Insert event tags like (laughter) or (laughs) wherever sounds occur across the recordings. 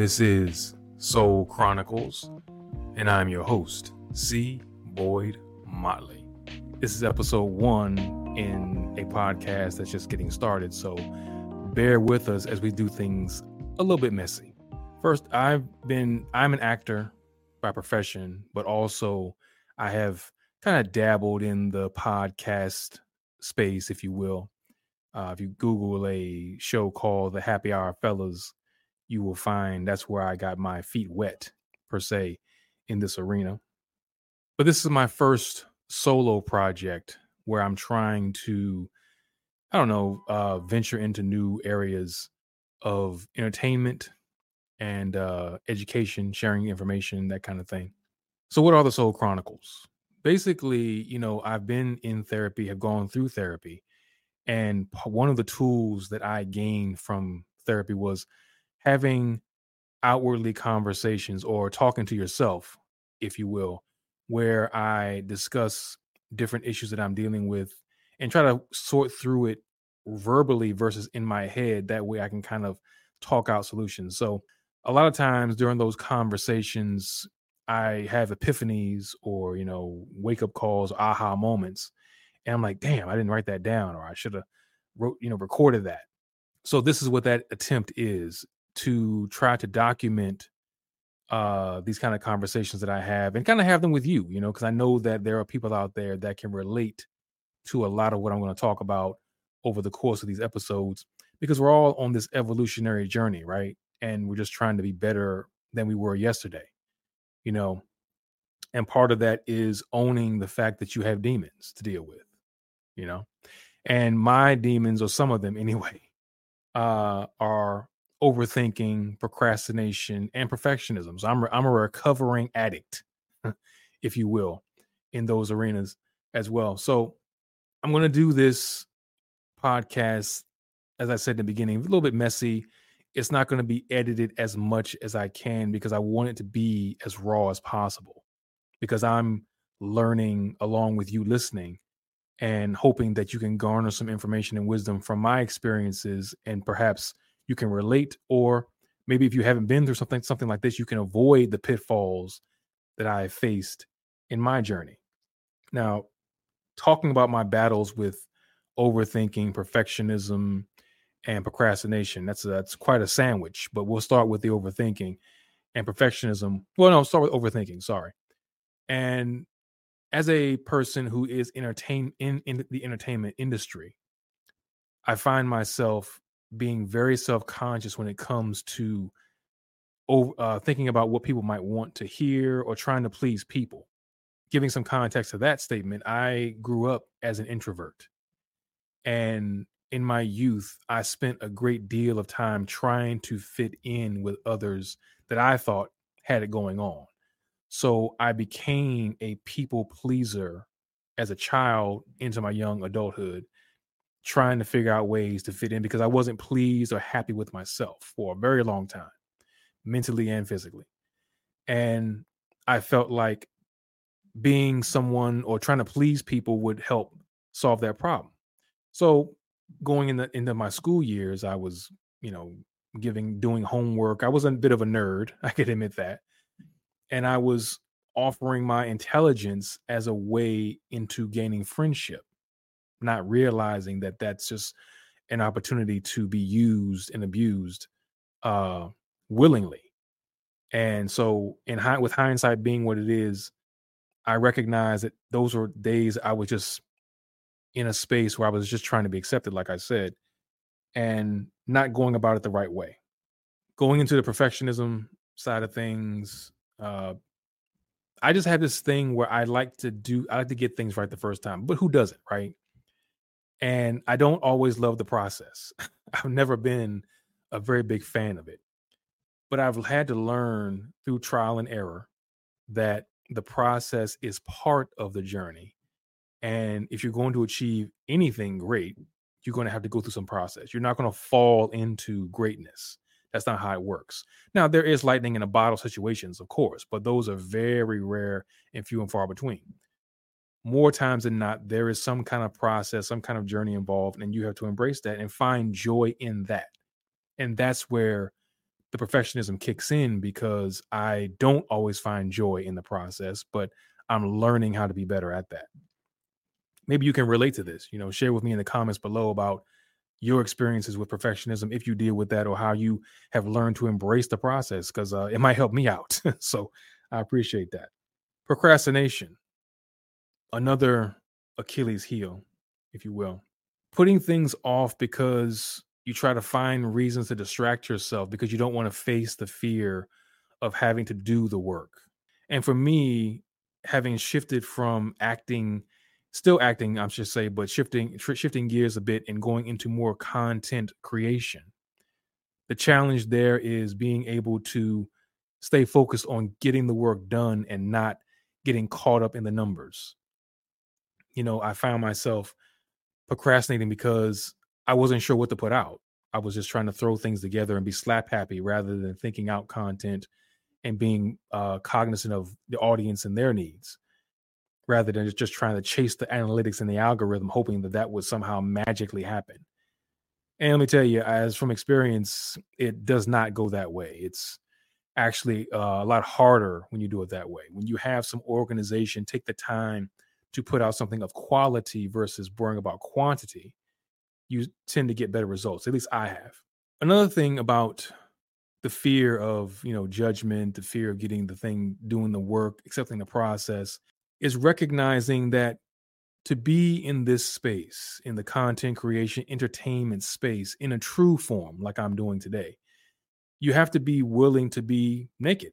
This is Soul Chronicles, and I'm your host, C. Boyd Motley. This is episode one in a podcast that's just getting started, so bear with us as we do things a little bit messy. First, I've been, I'm an actor by profession, but also I have kind of dabbled in the podcast space, if you will. Uh, if you Google a show called The Happy Hour Fellas, you will find that's where I got my feet wet, per se, in this arena. But this is my first solo project where I'm trying to, I don't know, uh, venture into new areas of entertainment and uh, education, sharing information, that kind of thing. So, what are the Soul Chronicles? Basically, you know, I've been in therapy, have gone through therapy. And one of the tools that I gained from therapy was having outwardly conversations or talking to yourself, if you will, where I discuss different issues that I'm dealing with and try to sort through it verbally versus in my head. That way I can kind of talk out solutions. So, a lot of times during those conversations, I have epiphanies or, you know, wake up calls, aha moments. And I'm like, damn, I didn't write that down or I should have wrote, you know, recorded that. So this is what that attempt is to try to document uh these kind of conversations that I have and kind of have them with you, you know, because I know that there are people out there that can relate to a lot of what I'm going to talk about over the course of these episodes because we're all on this evolutionary journey, right? And we're just trying to be better than we were yesterday, you know. And part of that is owning the fact that you have demons to deal with, you know. And my demons, or some of them anyway, (laughs) uh, are overthinking, procrastination, and perfectionism. So I'm I'm a recovering addict, (laughs) if you will, in those arenas as well. So I'm going to do this podcast, as I said in the beginning, a little bit messy. It's not going to be edited as much as I can because I want it to be as raw as possible. Because I'm learning along with you listening and hoping that you can garner some information and wisdom from my experiences and perhaps you can relate or maybe if you haven't been through something something like this you can avoid the pitfalls that i have faced in my journey. Now talking about my battles with overthinking perfectionism and procrastination that's a, that's quite a sandwich but we'll start with the overthinking and perfectionism. Well no start with overthinking sorry. And as a person who is entertain in, in the entertainment industry i find myself being very self-conscious when it comes to uh, thinking about what people might want to hear or trying to please people. Giving some context to that statement i grew up as an introvert. And in my youth i spent a great deal of time trying to fit in with others that i thought had it going on. So i became a people pleaser as a child into my young adulthood trying to figure out ways to fit in because I wasn't pleased or happy with myself for a very long time, mentally and physically. And I felt like being someone or trying to please people would help solve that problem. So going in the, into my school years, I was, you know, giving doing homework. I was a bit of a nerd, (laughs) I could admit that. And I was offering my intelligence as a way into gaining friendship not realizing that that's just an opportunity to be used and abused uh willingly. And so in high with hindsight being what it is i recognize that those were days i was just in a space where i was just trying to be accepted like i said and not going about it the right way. Going into the perfectionism side of things uh i just had this thing where i like to do i like to get things right the first time but who doesn't right and I don't always love the process. (laughs) I've never been a very big fan of it. But I've had to learn through trial and error that the process is part of the journey. And if you're going to achieve anything great, you're going to have to go through some process. You're not going to fall into greatness. That's not how it works. Now, there is lightning in a bottle situations, of course, but those are very rare and few and far between more times than not, there is some kind of process, some kind of journey involved, and you have to embrace that and find joy in that. And that's where the perfectionism kicks in because I don't always find joy in the process, but I'm learning how to be better at that. Maybe you can relate to this. You know, share with me in the comments below about your experiences with perfectionism, if you deal with that, or how you have learned to embrace the process, because uh, it might help me out. (laughs) so I appreciate that. Procrastination, another Achilles heel, if you will. Putting things off because you try to find reasons to distract yourself because you don't want to face the fear of having to do the work. And for me, having shifted from acting, still acting, I should say, but shifting shifting gears a bit and going into more content creation. The challenge there is being able to stay focused on getting the work done and not getting caught up in the numbers. You know, I found myself procrastinating because I wasn't sure what to put out. I was just trying to throw things together and be slap happy rather than thinking out content and being uh, cognizant of the audience and their needs rather than just trying to chase the analytics and the algorithm, hoping that that would somehow magically happen. And let me tell you, as from experience, it does not go that way. It's actually uh, a lot harder when you do it that way. When you have some organization, take the time to put out something of quality versus worrying about quantity, you tend to get better results. At least I have. Another thing about the fear of, you know, judgment, the fear of getting the thing, doing the work, accepting the process is recognizing that to be in this space, in the content creation, entertainment space, in a true form, like I'm doing today, you have to be willing to be naked.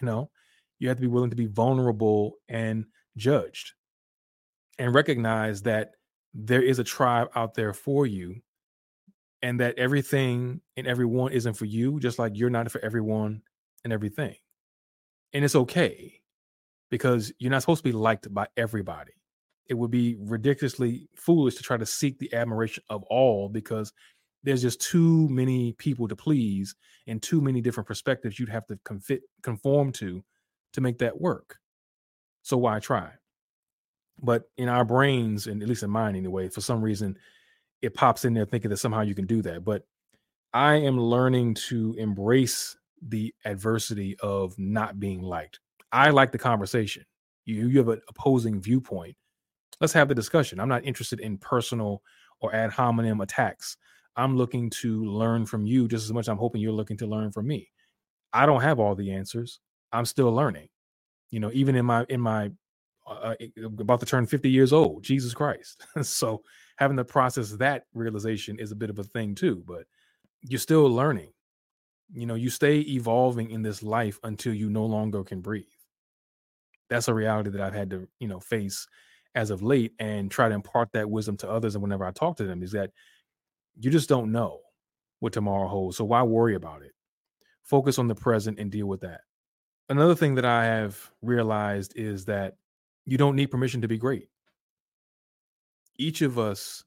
You know, you have to be willing to be vulnerable and judged and recognize that there is a tribe out there for you and that everything and everyone isn't for you just like you're not for everyone and everything. And it's okay because you're not supposed to be liked by everybody. It would be ridiculously foolish to try to seek the admiration of all because there's just too many people to please and too many different perspectives you'd have to conform to to make that work. So why try but in our brains, and at least in mine anyway, for some reason, it pops in there thinking that somehow you can do that. But I am learning to embrace the adversity of not being liked. I like the conversation. You, you have an opposing viewpoint. Let's have the discussion. I'm not interested in personal or ad hominem attacks. I'm looking to learn from you just as much I'm hoping you're looking to learn from me. I don't have all the answers. I'm still learning. You know, even in my in my uh, about to turn 50 years old. Jesus Christ. (laughs) so having to process that realization is a bit of a thing too, but you're still learning. You know, you stay evolving in this life until you no longer can breathe. That's a reality that I've had to, you know, face as of late and try to impart that wisdom to others. And whenever I talk to them, is that you just don't know what tomorrow holds. So why worry about it? Focus on the present and deal with that. Another thing that I have realized is that you don't need permission to be great. Each of us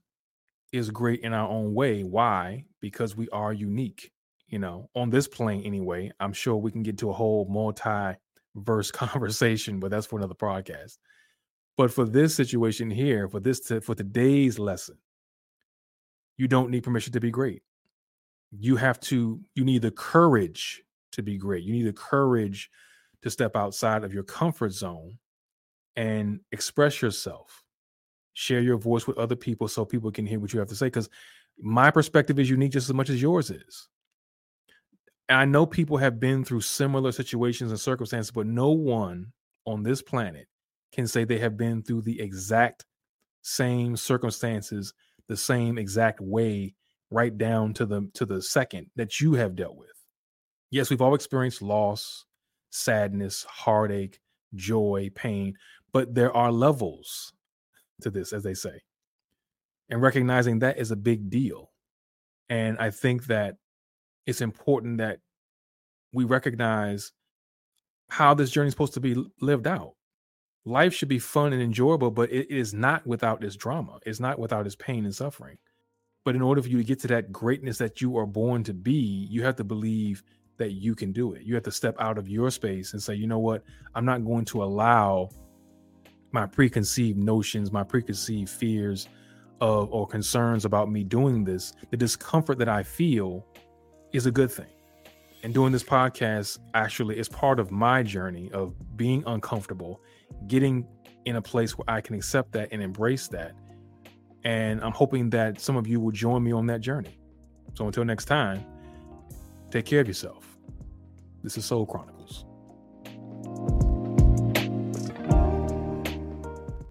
is great in our own way. Why? Because we are unique. You know, on this plane anyway. I'm sure we can get to a whole multi-verse (laughs) conversation, but that's for another podcast. But for this situation here, for this to, for today's lesson, you don't need permission to be great. You have to. You need the courage to be great. You need the courage to step outside of your comfort zone and express yourself. Share your voice with other people so people can hear what you have to say. Because my perspective is unique just as much as yours is. And I know people have been through similar situations and circumstances, but no one on this planet can say they have been through the exact same circumstances, the same exact way, right down to the to the second that you have dealt with. Yes, we've all experienced loss, sadness, heartache, joy, pain, but there are levels to this, as they say. And recognizing that is a big deal. And I think that it's important that we recognize how this journey is supposed to be lived out. Life should be fun and enjoyable, but it is not without its drama. It's not without its pain and suffering. But in order for you to get to that greatness that you are born to be, you have to believe that you can do it. You have to step out of your space and say, you know what? I'm not going to allow my preconceived notions, my preconceived fears of or concerns about me doing this, the discomfort that I feel is a good thing. And doing this podcast actually is part of my journey of being uncomfortable, getting in a place where I can accept that and embrace that. And I'm hoping that some of you will join me on that journey. So until next time, take care of yourself. This is Soul Chronicle.